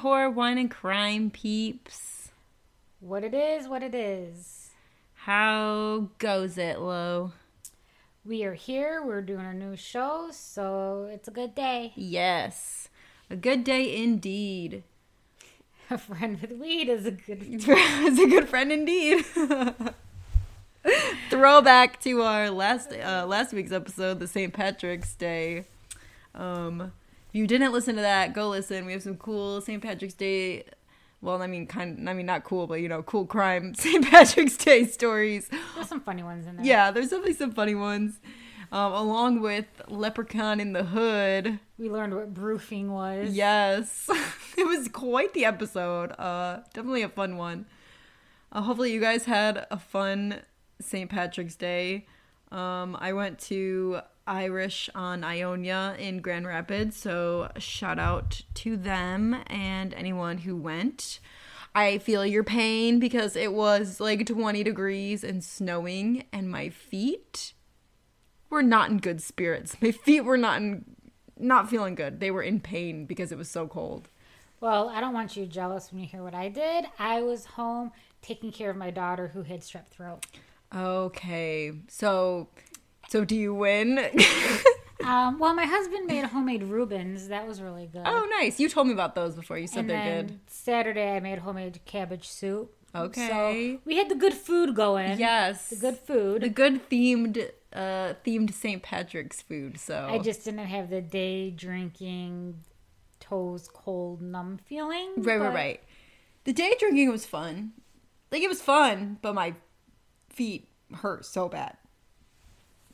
horror, wine, and crime peeps. What it is, what it is. How goes it, Lo? We are here. We're doing a new show, so it's a good day. Yes. A good day indeed. A friend with weed is a good. it's a good friend indeed. Throwback to our last uh, last week's episode, the St. Patrick's Day. Um, if you didn't listen to that, go listen. We have some cool St. Patrick's Day. Well, I mean, kind. I mean, not cool, but you know, cool crime St. Patrick's Day stories. There's some funny ones in there. Yeah, there's definitely some funny ones. Um, along with Leprechaun in the Hood. We learned what broofing was. Yes, it was quite the episode. Uh, definitely a fun one. Uh, hopefully, you guys had a fun St. Patrick's Day. Um, I went to Irish on Ionia in Grand Rapids, so shout out to them and anyone who went. I feel your pain because it was like 20 degrees and snowing, and my feet were not in good spirits. My feet were not in, not feeling good. They were in pain because it was so cold. Well, I don't want you jealous when you hear what I did. I was home taking care of my daughter who had strep throat. Okay, so so do you win? Um, well, my husband made homemade Reubens. That was really good. oh, nice. You told me about those before. You said and they're then good. Saturday, I made homemade cabbage soup. Okay. So we had the good food going. Yes. The good food. The good themed uh themed St. Patrick's food. So I just didn't have the day drinking, toes cold, numb feeling. Right, right, right. The day drinking was fun. Like it was fun, but my feet hurt so bad.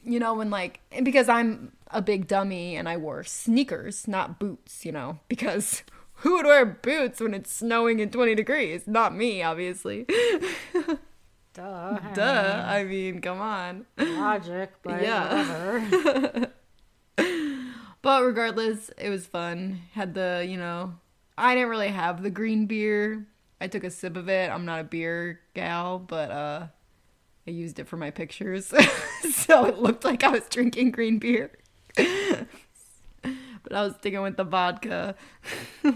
You know, when like and because I'm a big dummy and I wore sneakers, not boots, you know, because who would wear boots when it's snowing and 20 degrees? Not me, obviously. Duh. I Duh. I mean, come on. logic, but Yeah. whatever. But regardless, it was fun. Had the, you know, I didn't really have the green beer. I took a sip of it. I'm not a beer gal, but uh I used it for my pictures. so it looked like I was drinking green beer. but I was sticking with the vodka.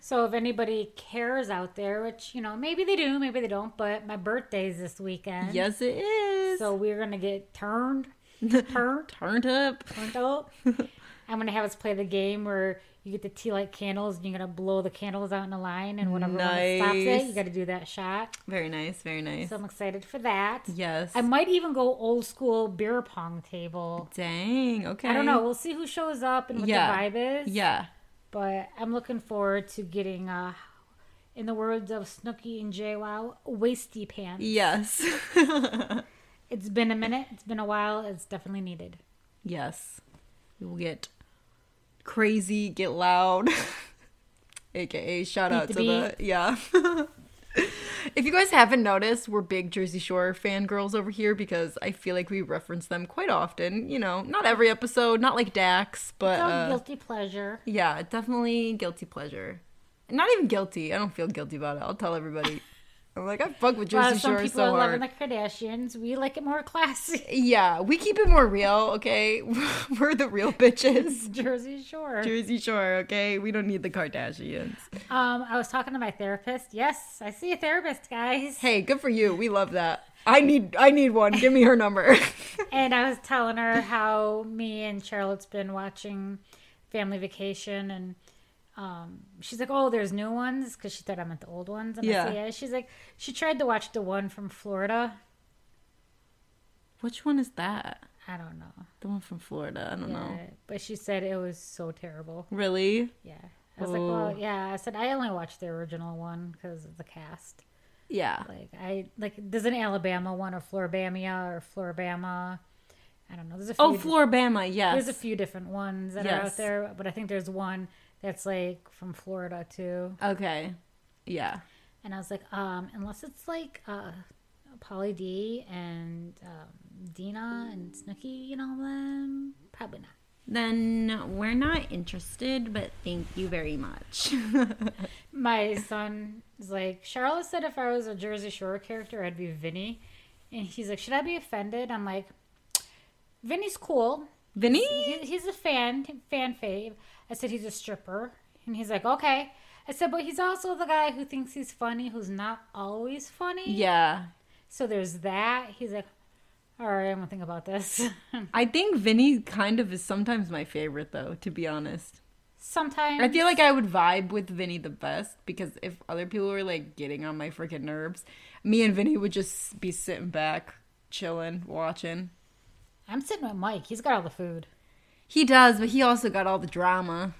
So if anybody cares out there, which you know maybe they do, maybe they don't, but my birthday's this weekend. Yes, it is. So we're gonna get turned, turned, Turned up. turned up. I'm gonna have us play the game where you get the tea light candles and you're gonna blow the candles out in a line, and whenever one stops it, you got to do that shot. Very nice, very nice. So I'm excited for that. Yes. I might even go old school beer pong table. Dang, okay. I don't know. We'll see who shows up and what Yeah. the vibe is. Yeah. But I'm looking forward to getting, uh, in the words of Snooki and JWoww, wasty pants. Yes. It's been a minute. It's been a while. It's definitely needed. Yes. We will get crazy, get loud. AKA shout out to the yeah. if you guys haven't noticed, we're big Jersey Shore fangirls over here because I feel like we reference them quite often. You know, not every episode, not like Dax, but uh, guilty pleasure. yeah, definitely guilty pleasure. Not even guilty. I don't feel guilty about it. I'll tell everybody. I'm like I fuck with Jersey some Shore people so are hard. loving the Kardashians, we like it more classy. Yeah, we keep it more real, okay? We're the real bitches. Jersey Shore. Jersey Shore, okay? We don't need the Kardashians. Um, I was talking to my therapist. Yes, I see a therapist, guys. Hey, good for you. We love that. I need I need one. Give me her number. And I was telling her how me and Charlotte's been watching Family Vacation, and um, she's like, "Oh, there's new ones," because she thought I meant the old ones. And I Yeah. said, yeah. She's like, she tried to watch the one from Florida. Which one is that? I don't know. The one from Florida. I don't know. But she said it was so terrible. Really? Yeah. I was like, well, Oh. yeah. I said I only watched the original one because of the cast. Yeah. Like I like there's an Alabama one or Floribama or Floribama. I don't know. There's a few. Oh, Floribama, yes. There's a few different ones that are out there, but I think there's one that's like from Florida too. Okay. Yeah. And I was like, um, unless it's like uh, Pauly D and um, Deena and Snooki, you know, then probably not. Then we're not interested, but thank you very much. My son is like, Charlotte said if I was a Jersey Shore character, I'd be Vinny. And he's like, should I be offended? I'm like, Vinny's cool. Vinny? He, he's a fan, fan fave. I said he's a stripper. And he's like, okay. I said, but he's also the guy who thinks he's funny, who's not always funny. Yeah. So there's that. He's like, all right, I'm gonna think about this. I think Vinny kind of is sometimes my favorite though, to be honest. Sometimes I feel like I would vibe with Vinny the best because if other people were like getting on my freaking nerves, me and Vinny would just be sitting back, chilling, watching. I'm sitting with Mike. He's got all the food. He does, but he also got all the drama.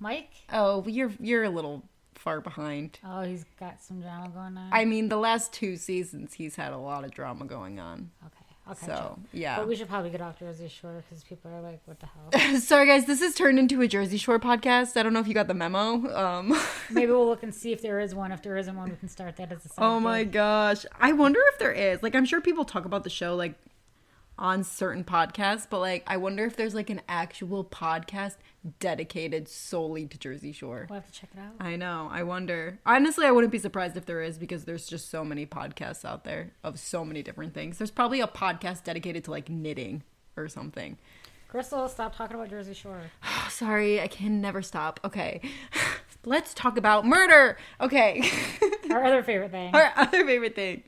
Mike? Oh, you're you're a little far behind. Oh, he's got some drama going on. I mean, the last two seasons he's had a lot of drama going on. okay, catch So, yeah. But we should probably get off Jersey Shore because people are like, "What the hell?" Sorry guys, this has turned into a Jersey Shore podcast. I don't know if you got the memo. Um Maybe we'll look and see if there is one. If there isn't one, we can start that as a. Oh my gig. gosh. I wonder if there is. Like I'm sure people talk about the show like on certain podcasts, but like I wonder if there's like an actual podcast dedicated solely to Jersey Shore. We'll have to check it out. I know. I wonder. Honestly, I wouldn't be surprised if there is because there's just so many podcasts out there of so many different things. There's probably a podcast dedicated to like knitting or something. Crystal, stop talking about Jersey Shore. Oh, sorry, I can never stop. Okay. Let's talk about murder. Okay. Our other favorite thing. Our other favorite thing.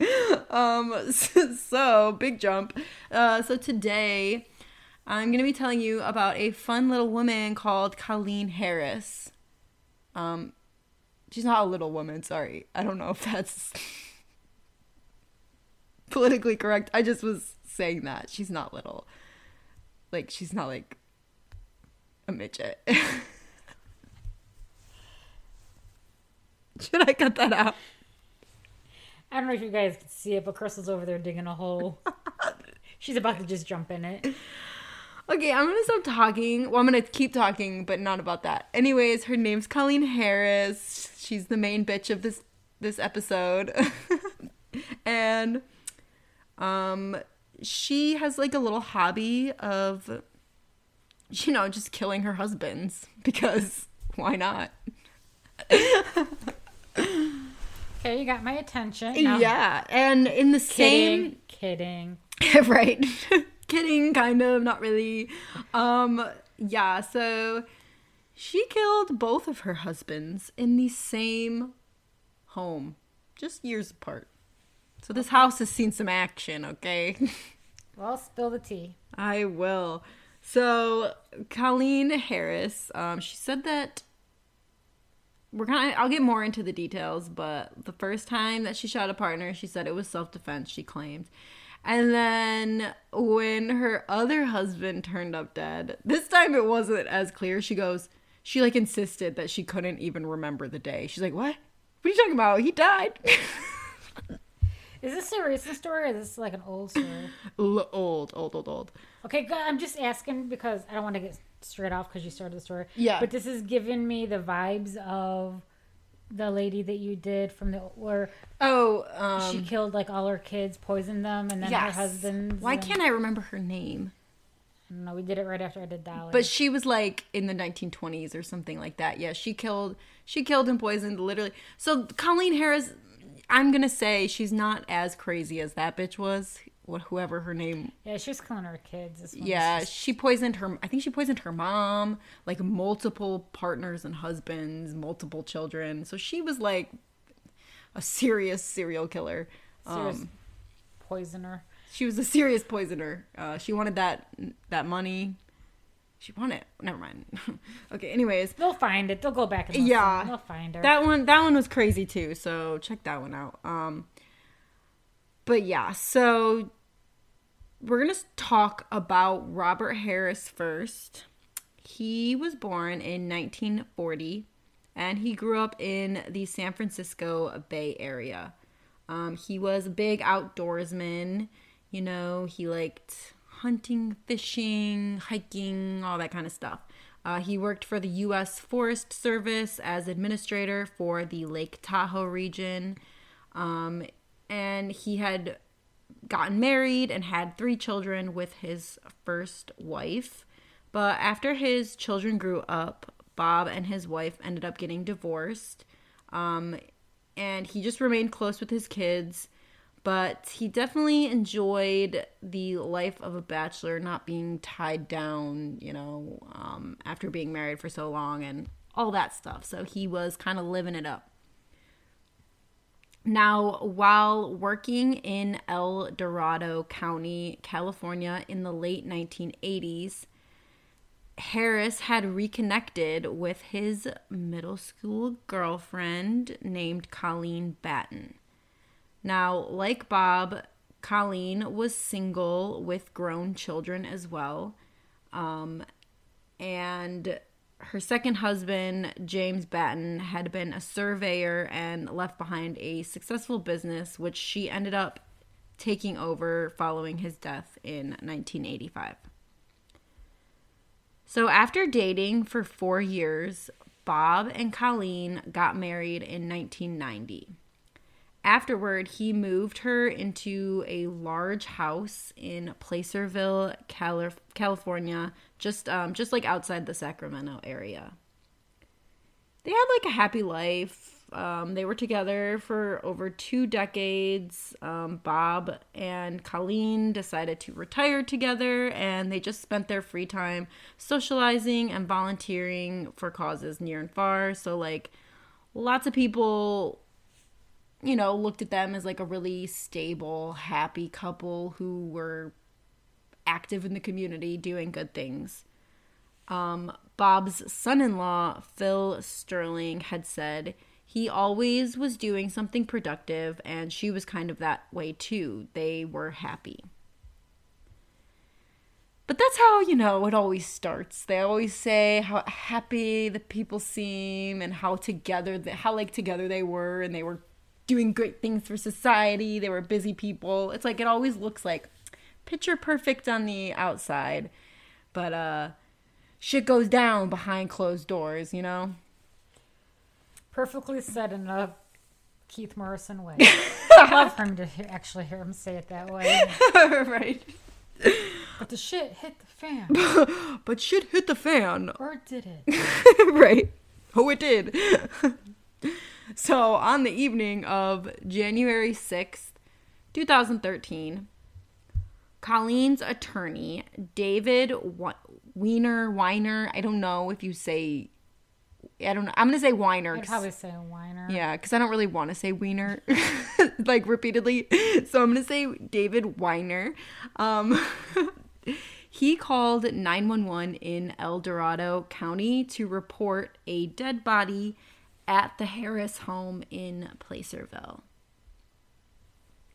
Um, so, big jump. Uh, so today, I'm going to be telling you about a fun little woman called Colleen Harris. Um, she's not a little woman. Sorry, I don't know if that's politically correct. I just was saying that she's not little. Like she's not like a midget. Should I cut that out? I don't know if you guys can see it, but Crystal's over there digging a hole. She's about to just jump in it. Okay, I'm gonna stop talking. Well, I'm gonna keep talking, but not about that. Anyways, her name's Colleen Harris. She's the main bitch of this this episode, and um, she has like a little hobby of, you know, just killing her husbands because why not? Okay, you got my attention. Now- Yeah, and in the same Kidding. Kidding. right kidding kind of not really um yeah so she killed both of her husbands in the same home just years apart so this house has seen some action okay Well, spill the tea. i will so colleen harris um she said that we're kind of i'll get more into the details but the first time that she shot a partner she said it was self-defense she claimed. And then when her other husband turned up dead this time it wasn't as clear. She goes she like insisted that she couldn't even remember the day. She's like what? What are you talking about? He died. Is this a recent story or is this like an old story? L- old old old old. Okay. I'm just asking because I don't want to get straight off because you started the story. Yeah. But this is giving me the vibes of the lady that you did from the where oh um she killed like all her kids, poisoned them, and then her yes. husbands. why and- can't i remember her name I don't know. We did it right after I did Dolly. But she was like in the 1920s or something like that. Yeah, she killed she killed and poisoned literally. So Colleen Harris, I'm gonna say she's not as crazy as that bitch was. What whoever her name. yeah, she was killing her kids. Yeah, just- she poisoned her. I think she poisoned her mom, like multiple partners and husbands, multiple children. So she was like a serious serial killer. serious Um, poisoner. she was a serious poisoner. Uh, she wanted that that money. She wanted. it. Never mind. okay. Anyways, They'll find it. They'll go back and. Yeah. They'll find her. that one that one was crazy too. So check that one out. Um, but yeah. So we're gonna talk about Robert Harris first. He was born in 1940, and he grew up in the San Francisco Bay Area. Um, he was a big outdoorsman. You know, he liked hunting, fishing, hiking, all that kind of stuff. Uh, he worked for the U.S. Forest Service as administrator for the Lake Tahoe region. Um, and he had gotten married and had three children with his first wife. But after his children grew up, Bob and his wife ended up getting divorced. Um, and he just remained close with his kids. But he definitely enjoyed the life of a bachelor, not being tied down, you know, um, after being married for so long and all that stuff. So he was kind of living it up. Now, while working in El Dorado County, California in the late 1980s, Harris had reconnected with his middle school girlfriend named Colleen Batten. Now, like Bob, Colleen was single with grown children as well. Um, and her second husband, James Batten, had been a surveyor and left behind a successful business, which she ended up taking over following his death in 1985. So, after dating for four years, Bob and Colleen got married in 1990. Afterward, he moved her into a large house in Placerville, California, just um, just like outside the Sacramento area. They had like a happy life. Um, they were together for over two decades. Um, Bob and Colleen decided to retire together, and they just spent their free time socializing and volunteering for causes near and far. So, like, lots of people you know, looked at them as like a really stable, happy couple who were active in the community doing good things. Um, Bob's son in law, Phil Sterling, had said he always was doing something productive, and she was kind of that way too. They were happy. But that's how, you know, it always starts. They always say how happy the people seem and how together, the, how like together they were, and they were doing great things for society. They were busy people. It's like it always looks like picture perfect on the outside, but uh shit goes down behind closed doors, you know? Perfectly said in a Keith Morrison way. I love for him to hear, actually hear him say it that way. right. But the shit hit the fan. but shit hit the fan. Or did it? right. Oh, it did. So, on the evening of January 6th, 2013, Colleen's attorney, David Weiner, Weiner, I don't know if you say, I don't know, I'm going to say Weiner. I'd probably say Weiner. Yeah, because I don't really want to say Weiner, like repeatedly. So, I'm going to say David Weiner. Um, he called 911 in El Dorado County to report a dead body at the Harris home in Placerville.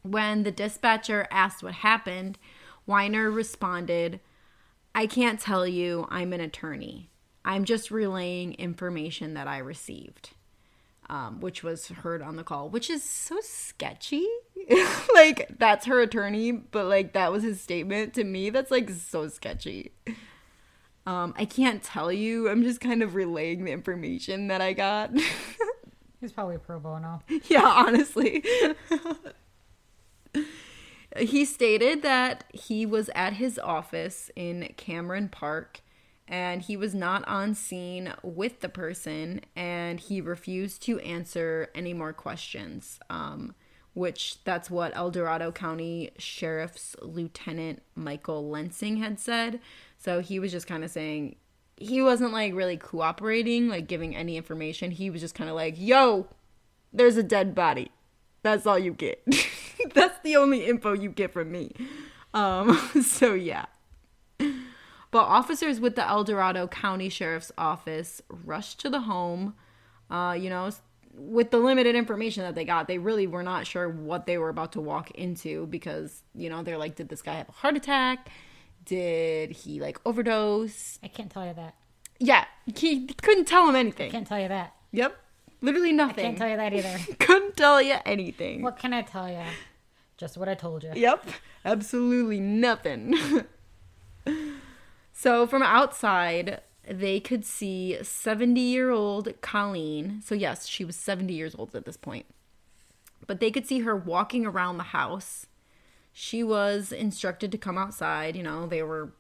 When the dispatcher asked what happened, Weiner responded, I can't tell you, I'm an attorney. I'm just relaying information that I received, um, which was heard on the call, which is so sketchy. like, that's her attorney, but like, that was his statement to me. That's like so sketchy. Um, I can't tell you. I'm just kind of relaying the information that I got. He's probably a pro bono. Yeah, honestly. he stated that he was at his office in Cameron Park and he was not on scene with the person and he refused to answer any more questions. Um, which that's what El Dorado County Sheriff's Lieutenant Michael Lensing had said. So he was just kind of saying he wasn't like really cooperating, like giving any information. He was just kind of like, "Yo, there's a dead body. That's all you get. That's the only info you get from me." Um, so yeah. But officers with the El Dorado County Sheriff's Office rushed to the home. Uh, you know, with the limited information that they got, they really were not sure what they were about to walk into because, you know, they're like, did this guy have a heart attack? Did he like overdose? I can't tell you that. Yeah, he couldn't tell him anything. I can't tell you that. Yep, literally nothing. I can't tell you that either. couldn't tell you anything. What can I tell you? Just what I told you. Yep, absolutely nothing. so from outside, they could see 70 year old Colleen. So, yes, she was 70 years old at this point. But they could see her walking around the house she was instructed to come outside. You know, they were,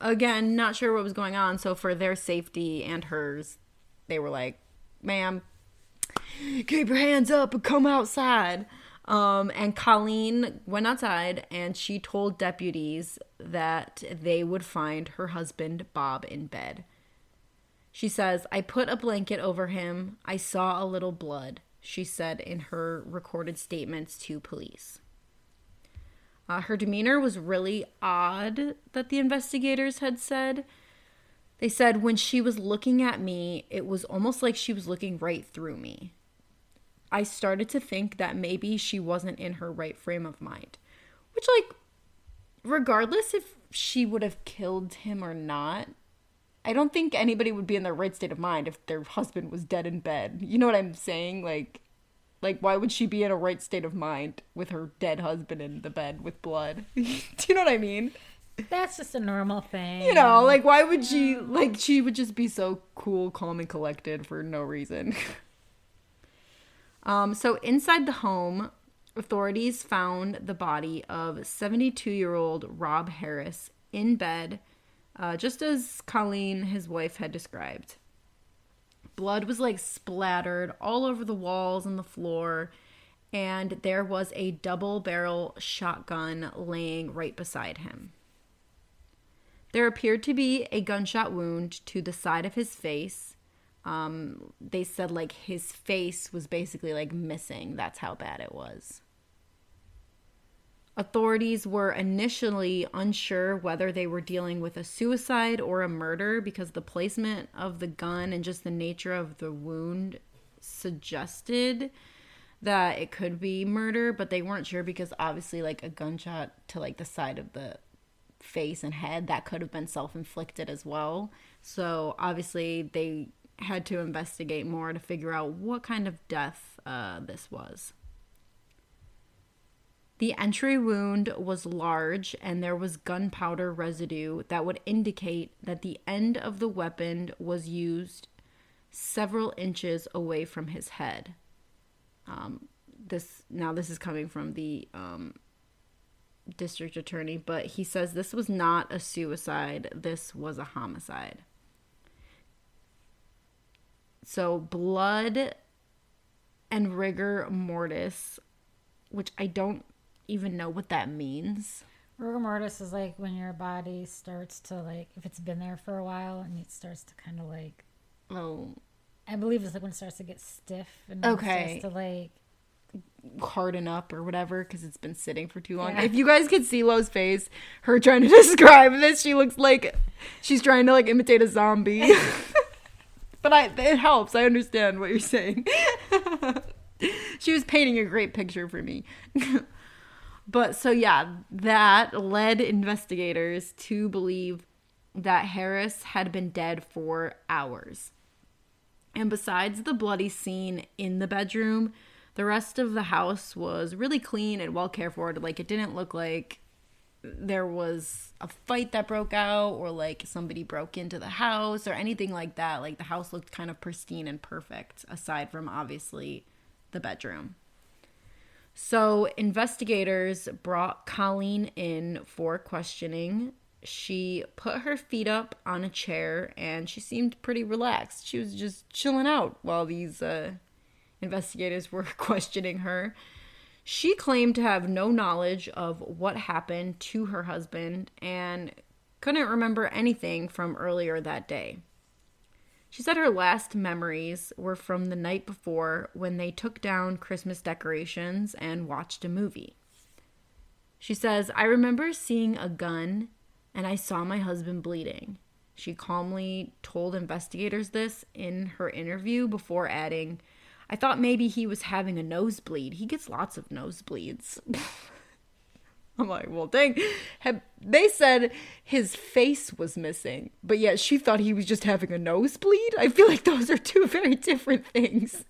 again, not sure what was going on. So, for their safety and hers, they were like, ma'am, keep your hands up and come outside. Um, and Colleen went outside and she told deputies that they would find her husband, Bob, in bed. She says, I put a blanket over him. I saw a little blood, she said in her recorded statements to police. Uh, her demeanor was really odd, that the investigators had said. They said when she was looking at me, it was almost like she was looking right through me. I started to think that maybe she wasn't in her right frame of mind. Which, like, regardless if she would have killed him or not, I don't think anybody would be in their right state of mind if their husband was dead in bed. You know what I'm saying? Like, like why would she be in a right state of mind with her dead husband in the bed with blood? Do you know what I mean? That's just a normal thing. You know, like why would she like she would just be so cool, calm and collected for no reason. um so inside the home, authorities found the body of 72-year-old Rob Harris in bed, uh, just as Colleen, his wife, had described. Blood was like splattered all over the walls and the floor, and there was a double barrel shotgun laying right beside him. There appeared to be a gunshot wound to the side of his face. Um, they said like his face was basically like missing. That's how bad it was. Authorities were initially unsure whether they were dealing with a suicide or a murder because the placement of the gun and just the nature of the wound suggested that it could be murder, but they weren't sure because obviously, like a gunshot to like the side of the face and head, that could have been self inflicted as well. So obviously, they had to investigate more to figure out what kind of death uh, this was. The entry wound was large and there was gunpowder residue that would indicate that the end of the weapon was used several inches away from his head. Um, this now this is coming from the um, district attorney, but he says this was not a suicide. This was a homicide. So blood and rigor mortis, which I don't even know what that means. Rigor mortis is like when your body starts to like if it's been there for a while and it starts to kind of like oh I believe it's like when it starts to get stiff and okay to like harden up or whatever because it's been sitting for too long. Yeah. If you guys could see Lo's face, her trying to describe this, she looks like she's trying to like imitate a zombie. but I it helps. I understand what you're saying. she was painting a great picture for me. But so, yeah, that led investigators to believe that Harris had been dead for hours. And besides the bloody scene in the bedroom, the rest of the house was really clean and well cared for. Like, it didn't look like there was a fight that broke out or like somebody broke into the house or anything like that. Like, the house looked kind of pristine and perfect, aside from obviously the bedroom. So, investigators brought Colleen in for questioning. She put her feet up on a chair and she seemed pretty relaxed. She was just chilling out while these uh, investigators were questioning her. She claimed to have no knowledge of what happened to her husband and couldn't remember anything from earlier that day. She said her last memories were from the night before when they took down Christmas decorations and watched a movie. She says, I remember seeing a gun and I saw my husband bleeding. She calmly told investigators this in her interview before adding, I thought maybe he was having a nosebleed. He gets lots of nosebleeds. I'm like, well, dang. They said his face was missing, but yet she thought he was just having a nosebleed. I feel like those are two very different things.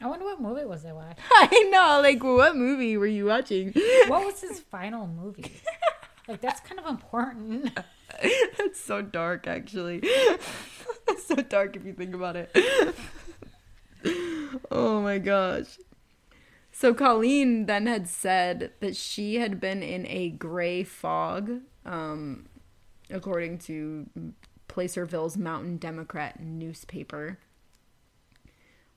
I wonder what movie was I watching. I know, like, what movie were you watching? What was his final movie? like, that's kind of important. that's so dark, actually. It's so dark if you think about it. oh my gosh. So Colleen then had said that she had been in a gray fog, um, according to Placerville's Mountain Democrat newspaper.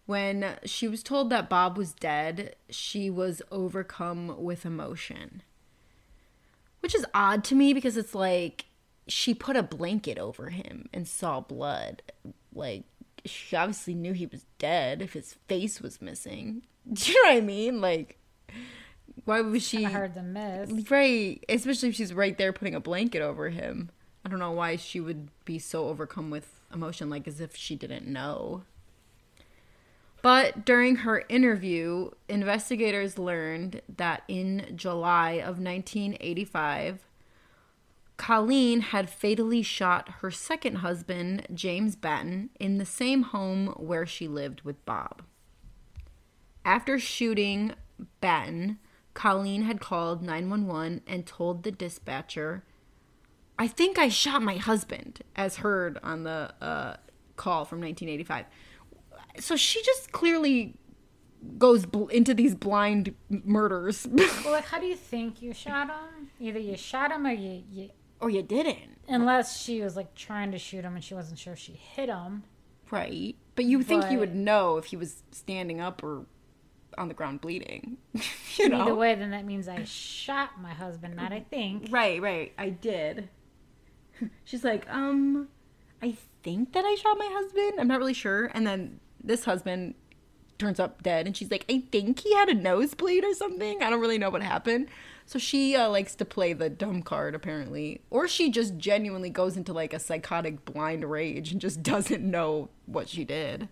When she was told that Bob was dead, she was overcome with emotion. Which is odd to me because it's like she put a blanket over him and saw blood. Like, she obviously knew he was dead if his face was missing. Do you know what I mean? Like, why was she Kinda hard to miss. right? Especially if she's right there putting a blanket over him. I don't know why she would be so overcome with emotion, like as if she didn't know. But during her interview, investigators learned that in July of 1985, Colleen had fatally shot her second husband, James Batten, in the same home where she lived with Bob. After shooting Batten, Colleen had called 911 and told the dispatcher, I think I shot my husband, as heard on the uh, call from 1985. So she just clearly goes bl- into these blind murders. Well, like, how do you think you shot him? Either you shot him or you, you or you didn't. unless she was like trying to shoot him and she wasn't sure if she hit him. Right. But you think you would know if he was standing up or on the ground bleeding. you know? Either way, then that means I shot my husband, not I think. Right, right. I did. She's like, um, I think that I shot my husband. I'm not really sure. And then this husband turns up dead, and she's like, I think he had a nosebleed or something. I don't really know what happened. So she uh, likes to play the dumb card, apparently. Or she just genuinely goes into like a psychotic blind rage and just doesn't know what she did.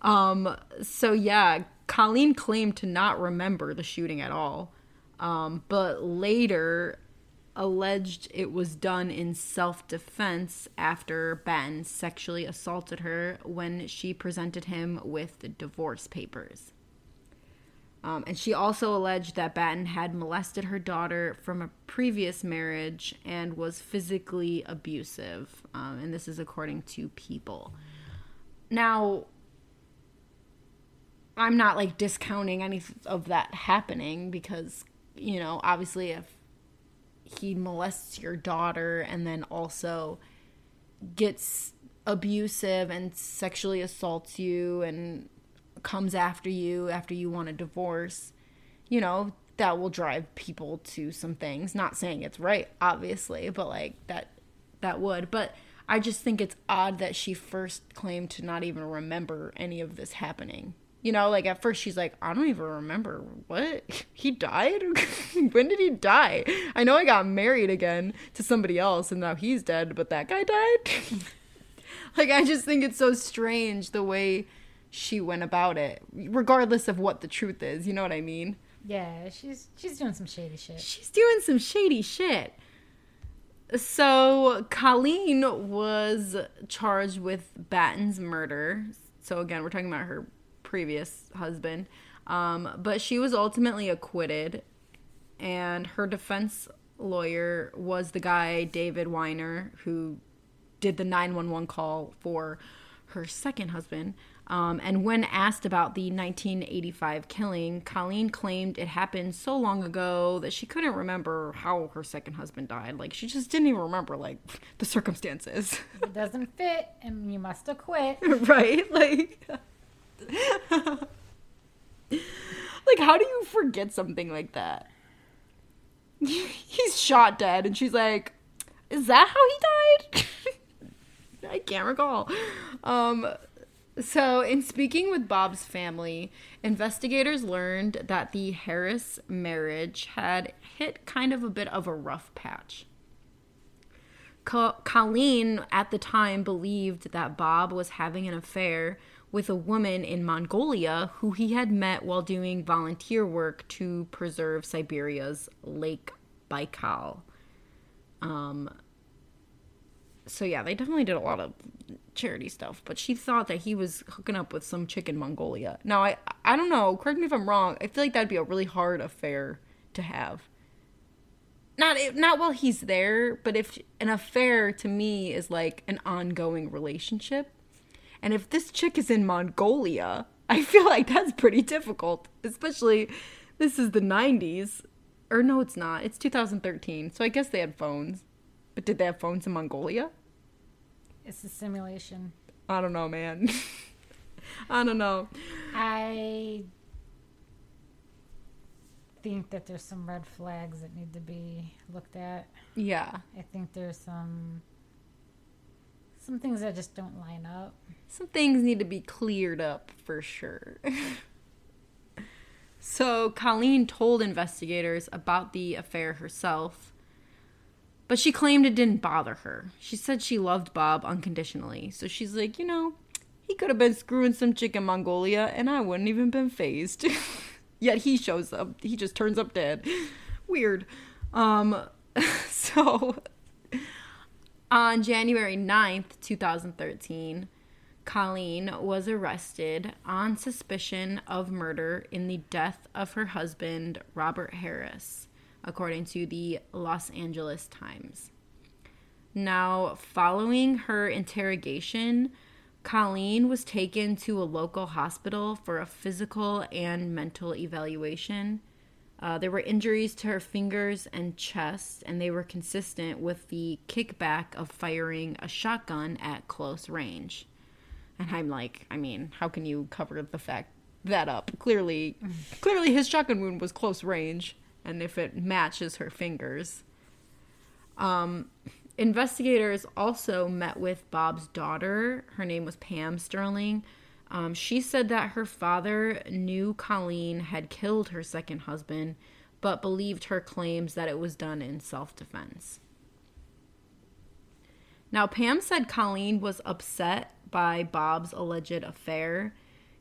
Um, so yeah, Colleen claimed to not remember the shooting at all. Um, but later alleged it was done in self-defense after Ben sexually assaulted her when she presented him with the divorce papers. Um, and she also alleged that Batten had molested her daughter from a previous marriage and was physically abusive. Um, and this is according to People. Now, I'm not like discounting any of that happening because, you know, obviously if he molests your daughter and then also gets abusive and sexually assaults you and comes after you after you want a divorce, you know, that will drive people to some things. Not saying it's right, obviously, but like that that would. But I just think it's odd that she first claimed to not even remember any of this happening. You know, like at first she's like, I don't even remember what he died. when did he die? I know I got married again to somebody else and now he's dead, but that guy died. like I just think it's so strange the way she went about it, regardless of what the truth is. You know what I mean? Yeah, she's she's doing some shady shit. She's doing some shady shit. So Colleen was charged with Batten's murder. So again, we're talking about her previous husband. Um, but she was ultimately acquitted, and her defense lawyer was the guy David Weiner who did the 911 call for her second husband. Um, and when asked about the 1985 killing, Colleen claimed it happened so long ago that she couldn't remember how her second husband died. Like, she just didn't even remember, like, the circumstances. It doesn't fit, and you must have quit. right? Like, like, how do you forget something like that? He's shot dead, and she's like, "Is that how he died?" I can't recall. Um, so, in speaking with Bob's family, investigators learned that the Harris marriage had hit kind of a bit of a rough patch. Co- Colleen at the time believed that Bob was having an affair with a woman in Mongolia who he had met while doing volunteer work to preserve Siberia's Lake Baikal. Um, so yeah, they definitely did a lot of charity stuff, but she thought that he was hooking up with some chick in Mongolia. Now I I don't know, correct me if I'm wrong. I feel like that'd be a really hard affair to have. Not not while he's there, but if an affair to me is like an ongoing relationship. And if this chick is in Mongolia, I feel like that's pretty difficult, especially this is the 90s. Or no, it's not. It's 2013. So I guess they had phones. But did they have phones in Mongolia? It's a simulation. I don't know, man. I don't know. I think that there's some red flags that need to be looked at. Yeah. I think there's some Some things that just don't line up. Some things need to be cleared up for sure. so, Colleen told investigators about the affair herself, but she claimed it didn't bother her. She said she loved Bob unconditionally. So, she's like, you know, he could have been screwing some chick in Mongolia and I wouldn't even been phased. Yet he shows up, he just turns up dead. Weird. Um, so on January 9th, 2013, Colleen was arrested on suspicion of murder in the death of her husband, Robert Harris, according to the Los Angeles Times. Now, following her interrogation, Colleen was taken to a local hospital for a physical and mental evaluation. Uh, there were injuries to her fingers and chest, and they were consistent with the kickback of firing a shotgun at close range. And I'm like, I mean, how can you cover the fact that up? Clearly, clearly his shotgun wound was close range, and if it matches her fingers. Um, investigators also met with Bob's daughter. Her name was Pam Sterling. Um, she said that her father knew Colleen had killed her second husband, but believed her claims that it was done in self defense. Now, Pam said Colleen was upset by Bob's alleged affair,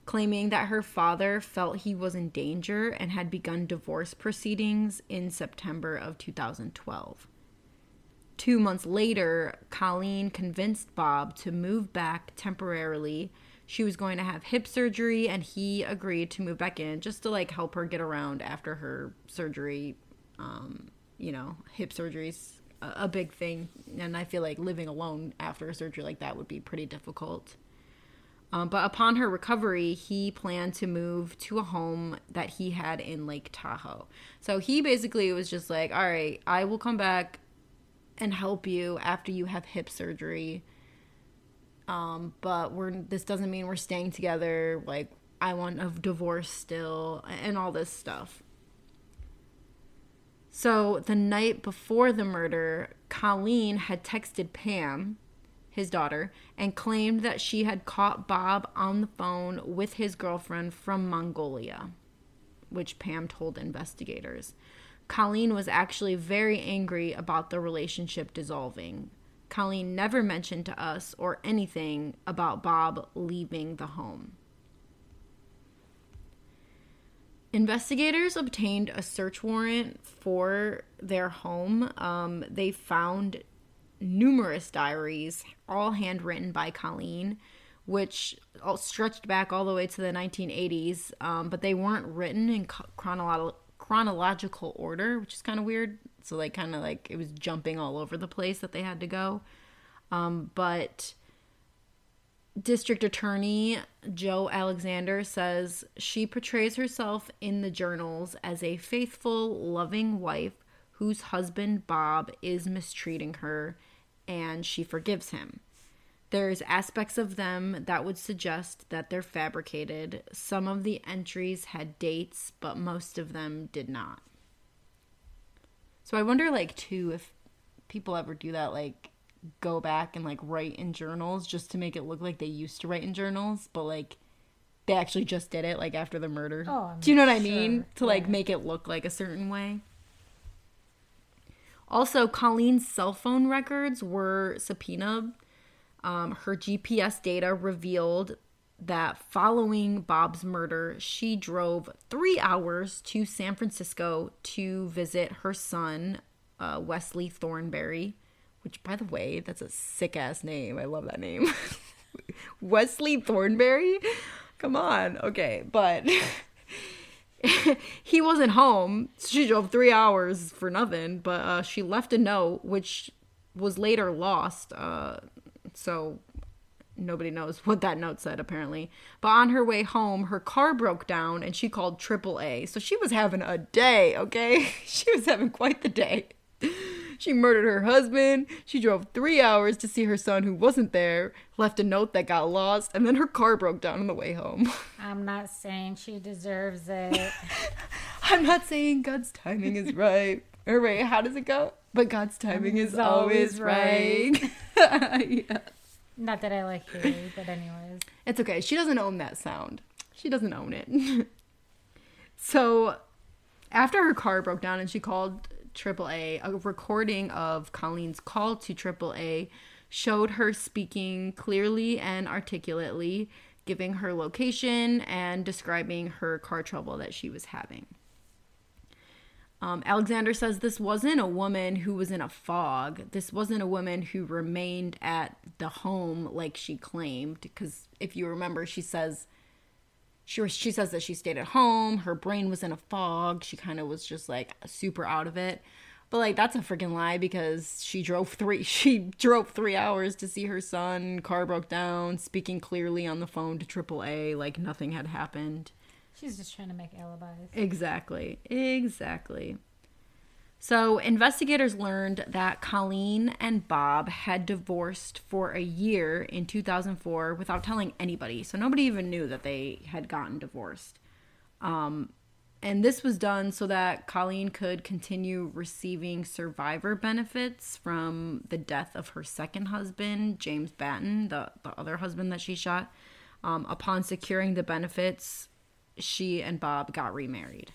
claiming that her father felt he was in danger and had begun divorce proceedings in September of 2012. Two months later, Colleen convinced Bob to move back temporarily she was going to have hip surgery and he agreed to move back in just to like help her get around after her surgery um, you know hip surgeries a, a big thing and i feel like living alone after a surgery like that would be pretty difficult um, but upon her recovery, he planned to move to a home that he had in Lake Tahoe. So he basically was just like, all right, I will come back and help you after you have hip surgery. Um, but we're this doesn't mean we're staying together. Like I want a divorce still, and all this stuff. So the night before the murder, Colleen had texted Pam, his daughter, and claimed that she had caught Bob on the phone with his girlfriend from Mongolia, which Pam told investigators. Colleen was actually very angry about the relationship dissolving. Colleen never mentioned to us or anything about Bob leaving the home. Investigators obtained a search warrant for their home. Um, they found numerous diaries, all handwritten by Colleen, which stretched back all the way to the 1980s, um, but they weren't written in chronolo- chronological order, which is kind of weird. So like kind of like it was jumping all over the place that they had to go. Um, but District Attorney Joe Alexander says she portrays herself in the journals as a faithful, loving wife whose husband Bob is mistreating her and she forgives him. There's aspects of them that would suggest that they're fabricated. Some of the entries had dates, but most of them did not. So I wonder, like, too, if people ever do that, like, go back and, like, write in journals just to make it look like they used to write in journals, but, like, they actually just did it, like, after the murder. Oh, do you know what I mean? To, like, Yeah. make it look like a certain way. Also, Colleen's cell phone records were subpoenaed. Um, her GPS data revealed that following Bob's murder, she drove three hours to San Francisco to visit her son, uh, Wesley Thornberry, which, by the way, that's a sick ass name. I love that name. Wesley Thornberry? Come on. Okay, but he wasn't home. She drove three hours for nothing, but uh, she left a note, which was later lost. Uh, so nobody knows what that note said, apparently. But on her way home, her car broke down and she called AAA. So she was having a day, okay? She was having quite the day. She murdered her husband. She drove three hours to see her son who wasn't there, left a note that got lost, and then her car broke down on the way home. I'm not saying she deserves it. I'm not saying God's timing is right. Or wait, how does it go? But God's timing is always always right. yeah. Not that I like Haley, but anyways. It's okay. She doesn't own that sound. She doesn't own it. so, after her car broke down and she called AAA, a recording of Colleen's call to AAA showed her speaking clearly and articulately, giving her location and describing her car trouble that she was having. Um, Alexander says this wasn't a woman who was in a fog. This wasn't a woman who remained at the home like she claimed. Because if you remember, she says she she says that she stayed at home. Her brain was in a fog. She kind of was just like super out of it. But like that's a freaking lie because she drove three she drove three hours to see her son. Car broke down. Speaking clearly on the phone to AAA like nothing had happened. She's just trying to make alibis. Exactly. Exactly. So, investigators learned that Colleen and Bob had divorced for a year in 2004 without telling anybody. So, nobody even knew that they had gotten divorced. Um, and this was done so that Colleen could continue receiving survivor benefits from the death of her second husband, James Batten, the, the other husband that she shot. Um, upon securing the benefits, she and Bob got remarried.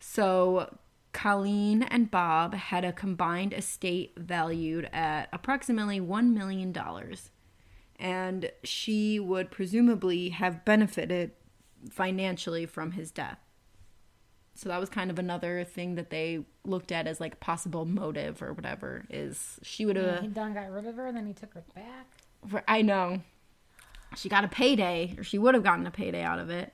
So Colleen and Bob had a combined estate valued at approximately $1 million. And she would presumably have benefited financially from his death. So that was kind of another thing that they looked at as like possible motive or whatever is she would have he done got rid of her, and then he took her back. I know. She got a payday, or she would have gotten a payday out of it.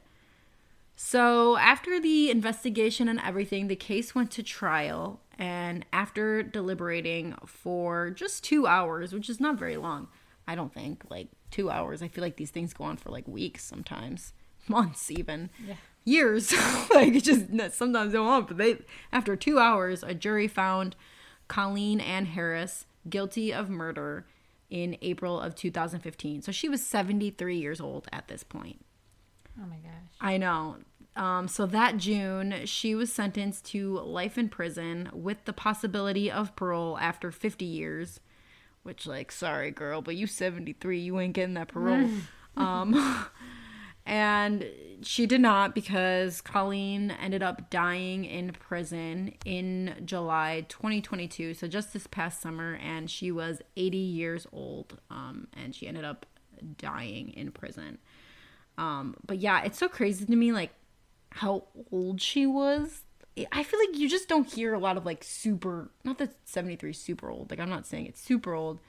So, after the investigation and everything, the case went to trial. And after deliberating for just two hours, which is not very long, I don't think, like two hours. I feel like these things go on for like weeks sometimes, months even, Yeah. years. like it just sometimes go on. But they, after two hours, a jury found Colleen Ann Harris guilty of murder in April of 2015. So she was 73 years old at this point. Oh my gosh. I know. Um, so that June, she was sentenced to life in prison with the possibility of parole after 50 years. Which, like, sorry, girl, but you 73, you ain't getting that parole. um, and she did not because Colleen ended up dying in prison in July 2022. So just this past summer, and she was 80 years old. Um, and she ended up dying in prison. Um, but yeah, it's so crazy to me, like how old she was. I feel like you just don't hear a lot of like super, not that 73 super old. Like I'm not saying it's super old,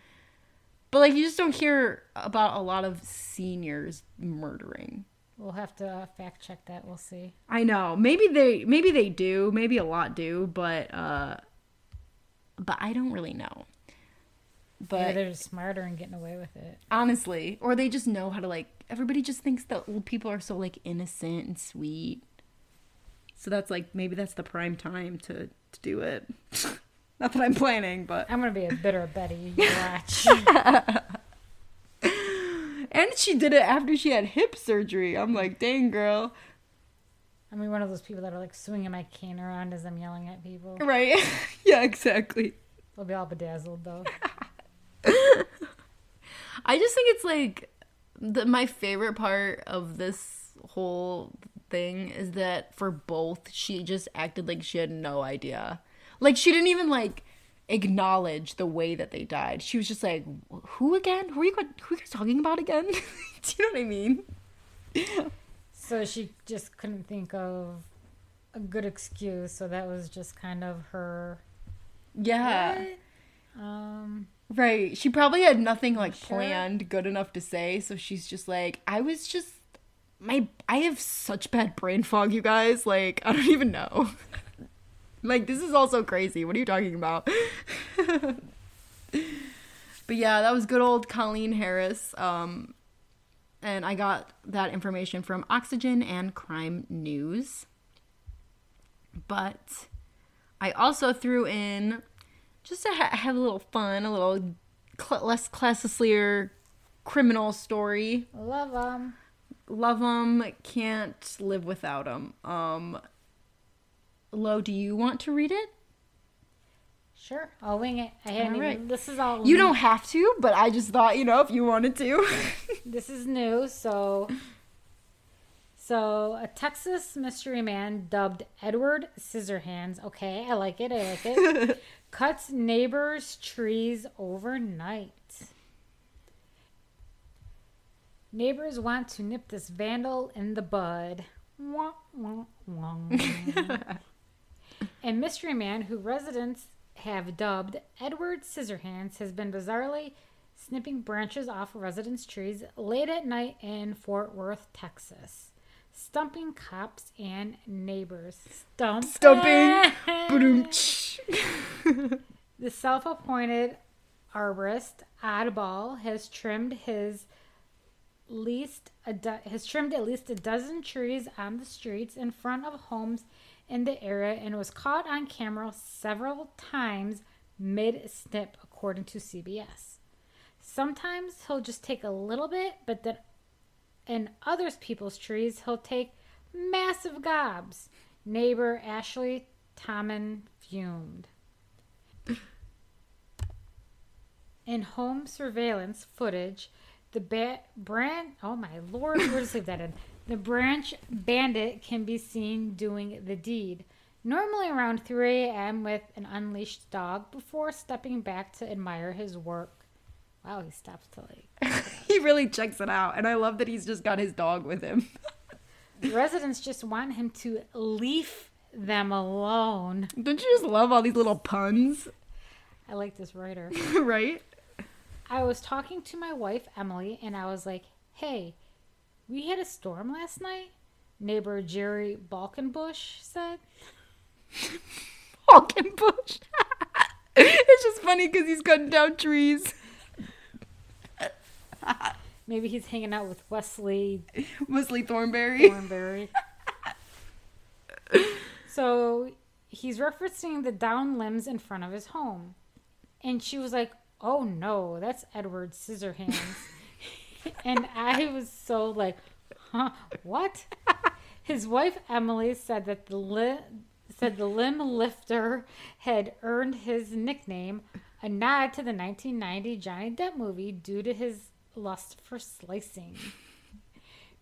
but like you just don't hear about a lot of seniors murdering. We'll have to uh, fact check that. We'll see. I know. Maybe they maybe they do, maybe a lot do, but uh but I don't really know. But they're just smarter and getting away with it. honestly, or they just know how to like everybody just thinks that old people are so like innocent and sweet. So that's like maybe that's the prime time to to do it. Not that I'm planning, but I'm gonna be a bitter Betty. You watch. and she did it after she had hip surgery. I'm like, dang girl, I mean, one of those people that are like swinging my cane around as I'm yelling at people. right? yeah, exactly. They'll be all bedazzled though. I just think it's like the, my favorite part of this whole thing is that for both, she just acted like she had no idea. Like she didn't even like acknowledge the way that they died. She was just like, "Who again? Who are you? Who are you guys talking about again?" Do you know what I mean? So she just couldn't think of a good excuse. So that was just kind of her. Yeah. Um. Right. She probably had nothing like Sure. planned good enough to say, so she's just like, I was just my I have such bad brain fog, you guys. Like, I don't even know. like this is also crazy. What are you talking about? but yeah, that was good old Colleen Harris. Um and I got that information from Oxygen and Crime News. But I also threw in just to ha- have a little fun, a little cl- less classically criminal story. Love them. Love them, can't live without them. Um, Lo, do you want to read it? Sure, I'll wing it. I hadn't All even. This is all. You don't have to, but I just thought, you know, if you wanted to. This is new, so. So, a Texas mystery man dubbed Edward Scissorhands. Okay, I like it. I like it. cuts neighbors' trees overnight. Neighbors want to nip this vandal in the bud. Wah, wah, wah. A mystery man who residents have dubbed Edward Scissorhands has been bizarrely snipping branches off residents' trees late at night in Fort Worth, Texas, stumping cops and neighbors. Stump. Stumping. The self appointed arborist Oddball has trimmed his least a do- has trimmed at least a dozen trees on the streets in front of homes in the area and was caught on camera several times mid snip according to CBS. Sometimes he'll just take a little bit, but then in others people's trees he'll take massive gobs. Neighbor Ashley Tommen fumed. In home surveillance footage, the ba- brand oh my lord, where to leave that in? The branch bandit can be seen doing the deed. Normally around 3 a.m. with an unleashed dog before stepping back to admire his work. Wow, he stops to like. he really checks it out, and I love that he's just got his dog with him. Residents just want him to leave them alone. Don't you just love all these little puns, I like this writer. right? I was talking to my wife, Emily, and I was like, hey, we had a storm last night? Neighbor Jerry Balkenbush said. Balkenbush? it's just funny because he's cutting down trees. Maybe he's hanging out with Wesley Wesley Thornberry. Thornberry. so he's referencing the down limbs in front of his home. And she was like, oh no, that's Edward Scissorhands. And I was so like, huh, what? His wife Emily said that the li- said the limb lifter had earned his nickname, a nod to the 1990 Johnny Depp movie due to his lust for slicing.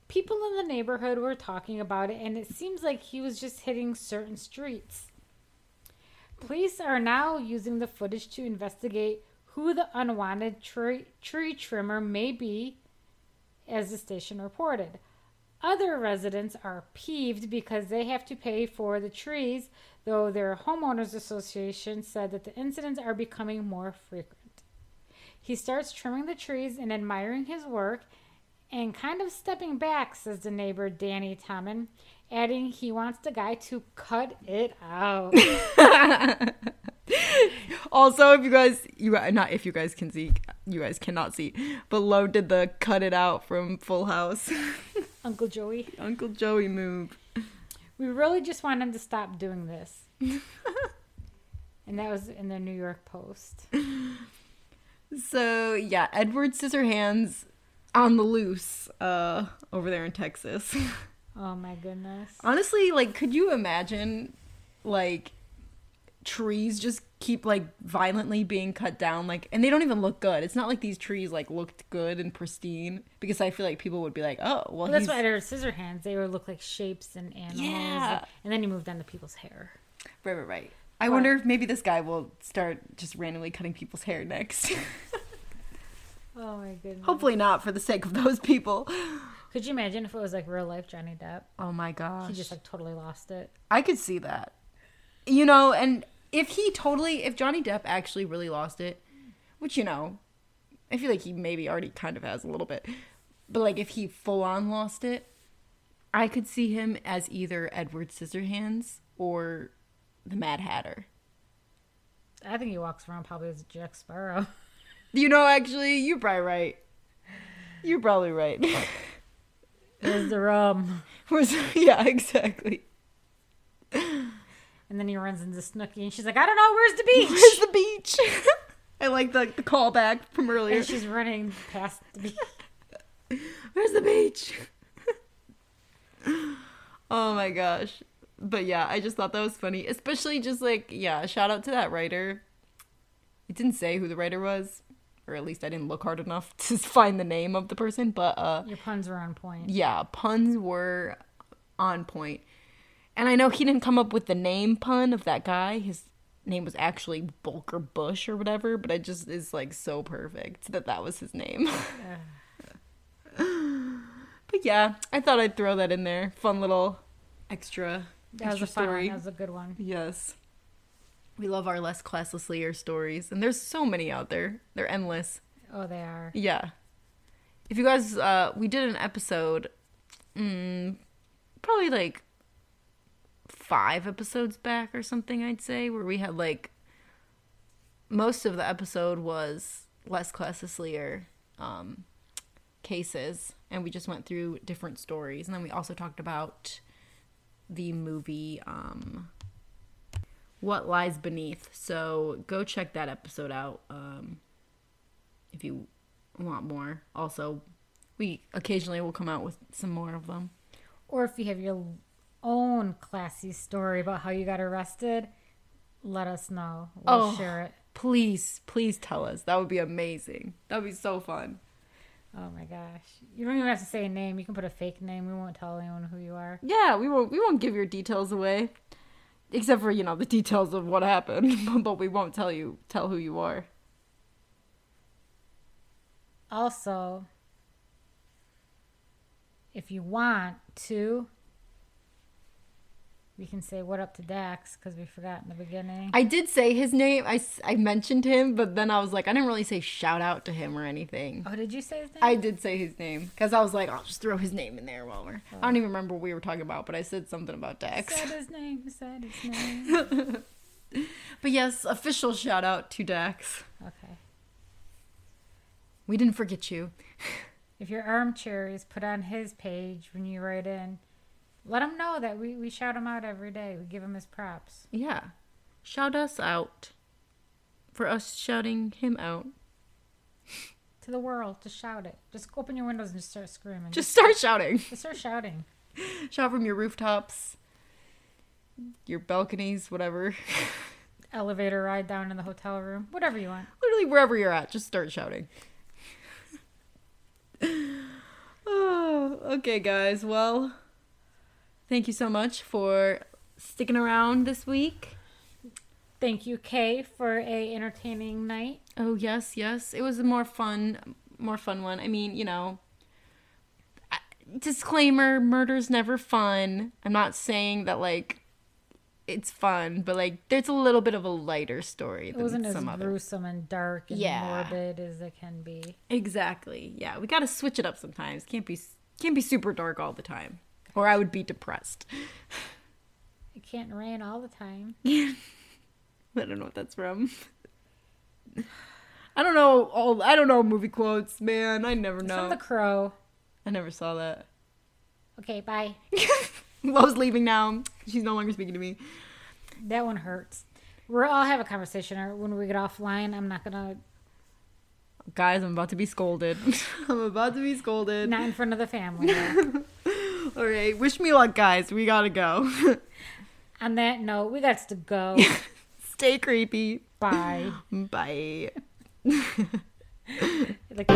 People in the neighborhood were talking about it, and it seems like he was just hitting certain streets. Police are now using the footage to investigate who the unwanted tree, tree trimmer may be, as the station reported. Other residents are peeved because they have to pay for the trees, though their homeowners association said that the incidents are becoming more frequent. He starts trimming the trees and admiring his work and kind of stepping back, says the neighbor Danny Tommen, adding he wants the guy to cut it out. Also, if you guys, you not if you guys can see, you guys cannot see, but Lo did the cut it out from Full House. Uncle Joey. Uncle Joey move. We really just want him to stop doing this. and that was in the New York Post. So yeah, Edward Scissorhands on the loose uh, over there in Texas. Oh my goodness. Honestly, like, could you imagine, like, trees just keep like violently being cut down, like, and they don't even look good. It's not like these trees like looked good and pristine because I feel like people would be like, oh, well, Well, that's why Edward Scissorhands, they would look like shapes and animals. Yeah. And then you moved on to people's hair. right, right, right. I wonder if maybe this guy will start just randomly cutting people's hair next. Oh my goodness. Hopefully not for the sake of those people. Could you imagine if it was like real life Johnny Depp? Oh my gosh. He just like totally lost it. I could see that. You know, and if he totally, if Johnny Depp actually really lost it, which, you know, I feel like he maybe already kind of has a little bit, but like if he full on lost it, I could see him as either Edward Scissorhands or the Mad Hatter. I think he walks around probably as Jack Sparrow. You know, actually, you're probably right. You're probably right. There's the rum. Where's- yeah, exactly. And then he runs into Snooki and she's like, I don't know, where's the beach? Where's the beach? I like the, the callback from earlier. and she's running past the beach. Where's the beach? oh my gosh. But yeah, I just thought that was funny. Especially just like, yeah, shout out to that writer. It didn't say who the writer was, or at least I didn't look hard enough to find the name of the person. But uh, Your puns were on point. yeah, puns were on point. And I know he didn't come up with the name pun of that guy. His name was actually Bulker Bush or whatever, but it just is like so perfect that that was his name. but yeah, I thought I'd throw that in there. Fun little extra, That was a fun story. one. That was a good one. Yes. We love our less classless Lear stories, and there's so many out there. They're endless. Oh, they are. Yeah. If you guys, uh, we did an episode, mm, probably like five episodes back or something, I'd say, where we had like most of the episode was less Lear um, cases, and we just went through different stories, and then we also talked about the movie um, What Lies Beneath. So go check that episode out. Um, if you want more. Also, we occasionally will come out with some more of them. Or if you have your own classy story about how you got arrested, let us know. We'll Oh. share it. Please, please tell us. That would be amazing. That would be so fun. Oh my gosh. You don't even have to say a name. You can put a fake name. We won't tell anyone who you are. Yeah, we won't we won't give your details away. Except for, you know, the details of what happened, but we won't tell you tell who you are. Also, if you want to, we can say what up to Dax because we forgot in the beginning. I did say his name. I, I mentioned him, but then I was like, I didn't really say shout out to him or anything. oh, did you say his name? I did say his name because I was like, I'll just throw his name in there while we're. I don't even remember what we were talking about, but I said something about Dax. said his name. Said his name. But yes, official shout out to Dax. okay. We didn't forget you. If your armchair is put on his page when you write in, let him know that we, we shout him out every day. We give him his props. Yeah. Shout us out for us shouting him out. To the world, just shout it. Just open your windows and just start screaming. Just start shouting. just start shouting. Shout from your rooftops, your balconies, whatever. Elevator ride down in the hotel room, whatever you want. Literally wherever you're at, just start shouting. oh, okay, guys. Well, thank you so much for sticking around this week. Thank you, Kay, for a entertaining night. Oh yes, yes. It was a more fun, more fun one. I mean, you know. Disclaimer: Murder's never fun. I'm not saying that like it's fun, but like there's a little bit of a lighter story It wasn't as other. gruesome and dark and Yeah. morbid as it can be. Exactly. Yeah, we got to switch it up sometimes. Can't be can't be super dark all the time, or I would be depressed. It can't rain all the time. I don't know what that's from. I don't know all. I don't know movie quotes, man. I never It's know. from The Crow. I never saw that. Okay, bye. Love's leaving now. She's no longer speaking to me. That one hurts. We're all have a conversation or when we get offline. I'm not gonna Guys, I'm about to be scolded. I'm about to be scolded. not in front of the family. All right, wish me luck, guys. We gotta go. On that note, we got to go. Stay creepy. Bye. Bye. Like-